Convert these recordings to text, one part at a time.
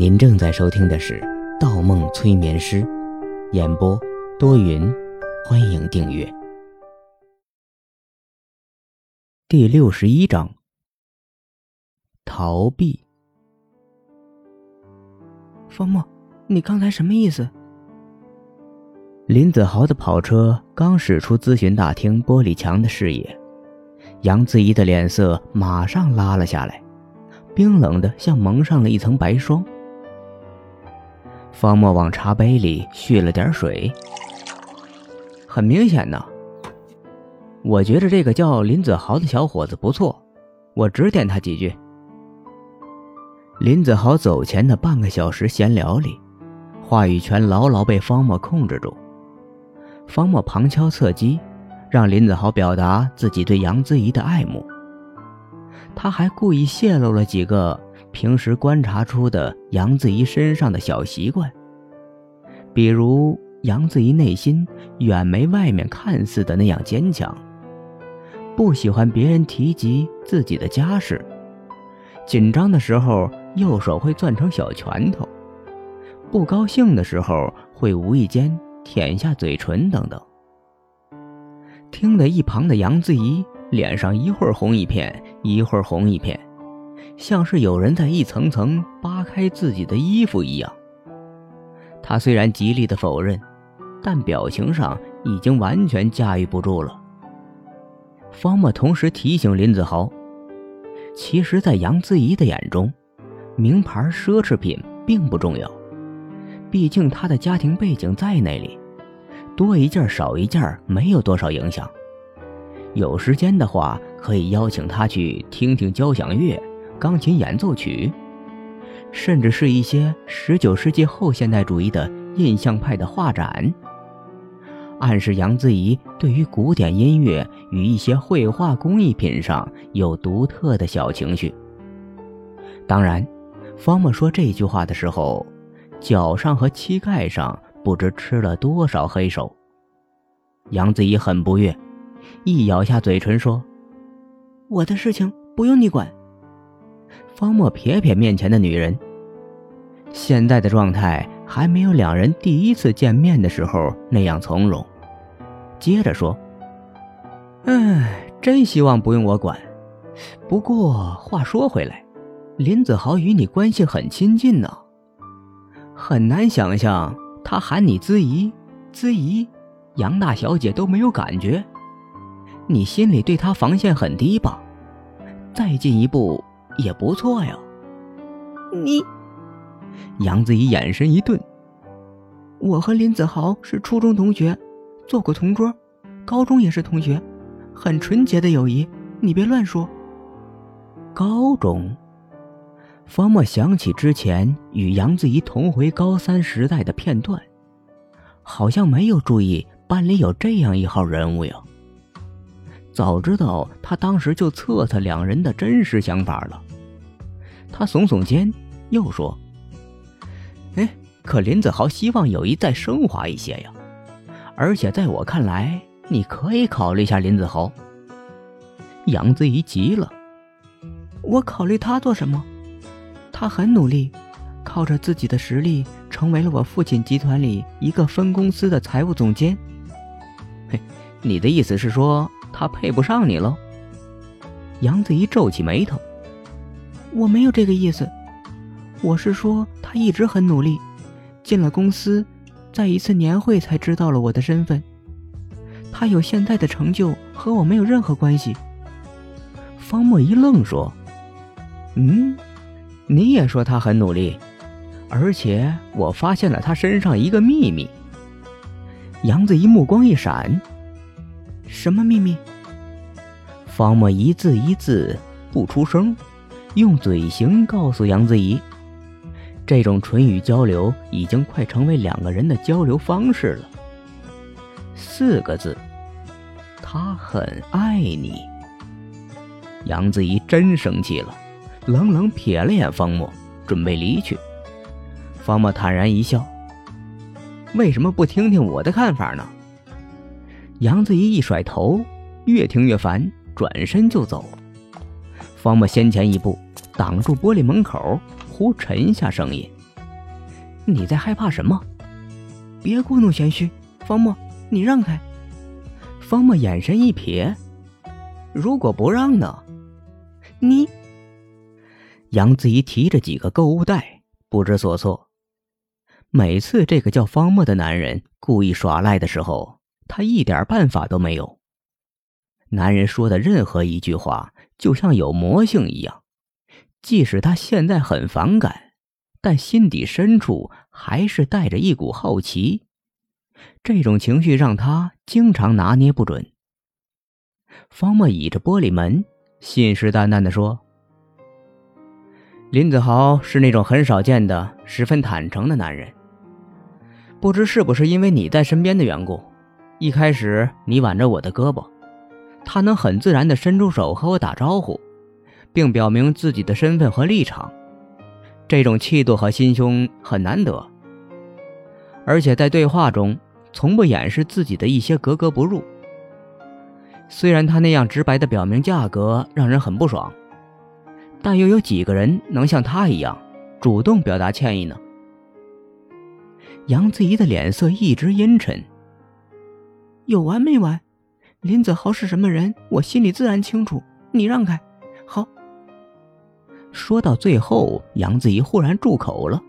您正在收听的是《盗梦催眠师》，演播多云，欢迎订阅。第六十一章：逃避。方墨，你刚才什么意思？林子豪的跑车刚驶出咨询大厅玻璃墙的视野，杨子怡的脸色马上拉了下来，冰冷的像蒙上了一层白霜。方墨往茶杯里续了点水。很明显呢，我觉着这个叫林子豪的小伙子不错，我指点他几句。林子豪走前的半个小时闲聊里，话语权牢牢被方墨控制住。方墨旁敲侧击，让林子豪表达自己对杨子怡的爱慕。他还故意泄露了几个。平时观察出的杨子怡身上的小习惯，比如杨子怡内心远没外面看似的那样坚强，不喜欢别人提及自己的家事，紧张的时候右手会攥成小拳头，不高兴的时候会无意间舔下嘴唇等等。听得一旁的杨子怡脸上一会儿红一片，一会儿红一片。像是有人在一层层扒开自己的衣服一样。他虽然极力的否认，但表情上已经完全驾驭不住了。方墨同时提醒林子豪，其实，在杨子怡的眼中，名牌奢侈品并不重要，毕竟他的家庭背景在那里，多一件少一件没有多少影响。有时间的话，可以邀请他去听听交响乐。钢琴演奏曲，甚至是一些十九世纪后现代主义的印象派的画展，暗示杨子怡对于古典音乐与一些绘画工艺品上有独特的小情绪。当然，方墨说这句话的时候，脚上和膝盖上不知吃了多少黑手。杨子怡很不悦，一咬下嘴唇说：“我的事情不用你管。”方墨撇撇面前的女人，现在的状态还没有两人第一次见面的时候那样从容。接着说：“哎，真希望不用我管。不过话说回来，林子豪与你关系很亲近呢，很难想象他喊你姿怡，姿怡，杨大小姐都没有感觉，你心里对他防线很低吧？再进一步。”也不错呀。你，杨子怡眼神一顿。我和林子豪是初中同学，做过同桌，高中也是同学，很纯洁的友谊，你别乱说。高中，方墨想起之前与杨子怡同回高三时代的片段，好像没有注意班里有这样一号人物呀。早知道他当时就测测两人的真实想法了。他耸耸肩，又说：“哎，可林子豪希望友谊再升华一些呀。而且在我看来，你可以考虑一下林子豪。”杨子怡急了：“我考虑他做什么？他很努力，靠着自己的实力，成为了我父亲集团里一个分公司的财务总监。嘿，你的意思是说他配不上你喽？”杨子怡皱起眉头。我没有这个意思，我是说他一直很努力，进了公司，在一次年会才知道了我的身份。他有现在的成就和我没有任何关系。方墨一愣说：“嗯，你也说他很努力，而且我发现了他身上一个秘密。”杨子怡目光一闪：“什么秘密？”方墨一字一字不出声。用嘴型告诉杨子怡，这种唇语交流已经快成为两个人的交流方式了。四个字，他很爱你。杨子怡真生气了，冷冷瞥了眼方墨，准备离去。方墨坦然一笑：“为什么不听听我的看法呢？”杨子怡一甩头，越听越烦，转身就走。方墨先前一步挡住玻璃门口，忽沉下声音：“你在害怕什么？别故弄玄虚，方墨，你让开。方墨眼神一瞥，如果不让呢？你。杨子怡提着几个购物袋，不知所措。每次这个叫方墨的男人故意耍赖的时候，他一点办法都没有。男人说的任何一句话，就像有魔性一样，即使他现在很反感，但心底深处还是带着一股好奇。这种情绪让他经常拿捏不准。方墨倚着玻璃门，信誓旦旦地说。林子豪是那种很少见的、十分坦诚的男人。不知是不是因为你在身边的缘故，一开始你挽着我的胳膊，他能很自然地伸出手和我打招呼，并表明自己的身份和立场。这种气度和心胸很难得，而且在对话中从不掩饰自己的一些格格不入。虽然他那样直白地表明价格让人很不爽。但又有几个人能像他一样主动表达歉意呢？杨子怡的脸色一直阴沉。有完没完？林子豪是什么人，我心里自然清楚。你让开，好。说到最后，杨子怡忽然住口了。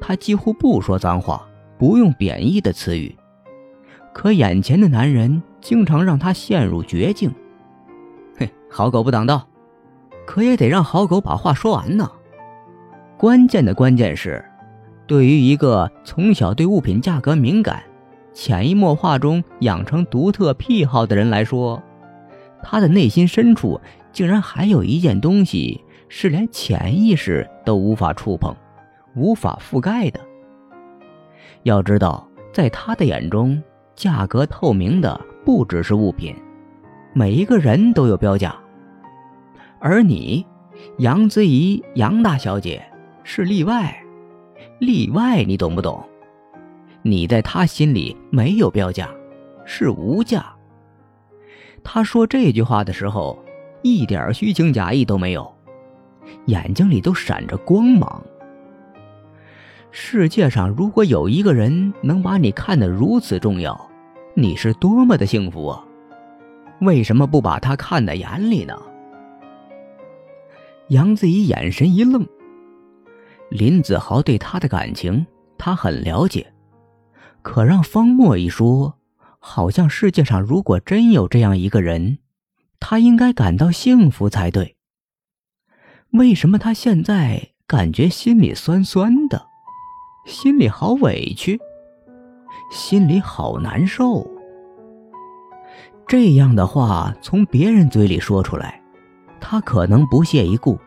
她几乎不说脏话，不用贬义的词语，可眼前的男人经常让她陷入绝境。哼，好狗不挡道。可也得让好狗把话说完呢。关键的关键是，对于一个从小对物品价格敏感、潜移默化中养成独特癖好的人来说，他的内心深处竟然还有一件东西是连潜意识都无法触碰、无法覆盖的。要知道，在他的眼中，价格透明的不只是物品，每一个人都有标价。而你，杨子怡，杨大小姐是例外，例外，你懂不懂？你在他心里没有标价，是无价。他说这句话的时候，一点虚情假意都没有，眼睛里都闪着光芒。世界上如果有一个人能把你看得如此重要，你是多么的幸福啊！为什么不把他看在眼里呢？杨子怡眼神一愣。林子豪对她的感情，他很了解，可让方墨一说，好像世界上如果真有这样一个人，他应该感到幸福才对。为什么他现在感觉心里酸酸的，心里好委屈，心里好难受？这样的话从别人嘴里说出来。他可能不屑一顾，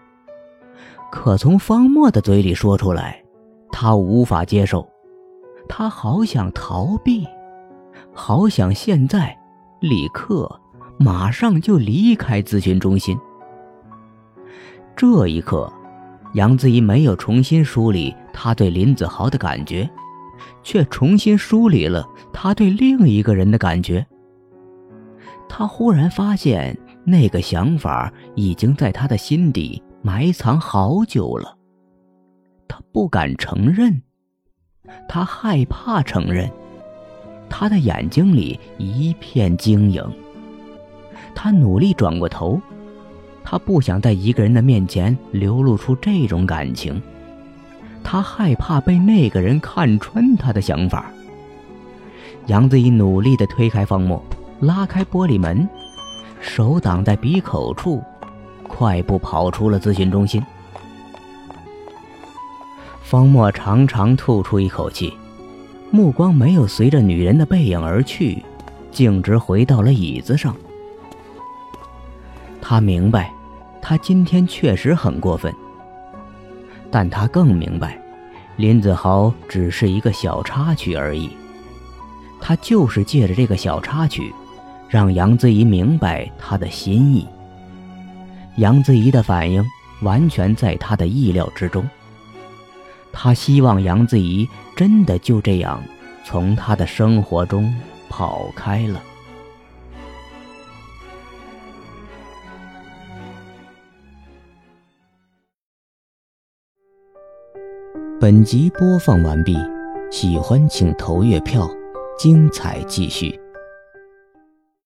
可从方墨的嘴里说出来，他无法接受。他好想逃避，好想现在、立刻、马上就离开咨询中心。这一刻，杨子怡没有重新梳理他对林子豪的感觉，却重新梳理了他对另一个人的感觉。他忽然发现。那个想法已经在他的心底埋藏好久了，他不敢承认，他害怕承认，他的眼睛里一片晶莹。他努力转过头，他不想在一个人的面前流露出这种感情，他害怕被那个人看穿他的想法。杨子怡努力地推开方墨，拉开玻璃门。手挡在鼻口处，快步跑出了咨询中心。方墨长长吐出一口气，目光没有随着女人的背影而去，径直回到了椅子上。他明白，他今天确实很过分，但他更明白，林子豪只是一个小插曲而已。他就是借着这个小插曲。让杨子怡明白他的心意。杨子怡的反应完全在他的意料之中。他希望杨子怡真的就这样从他的生活中跑开了。本集播放完毕，喜欢请投月票，精彩继续。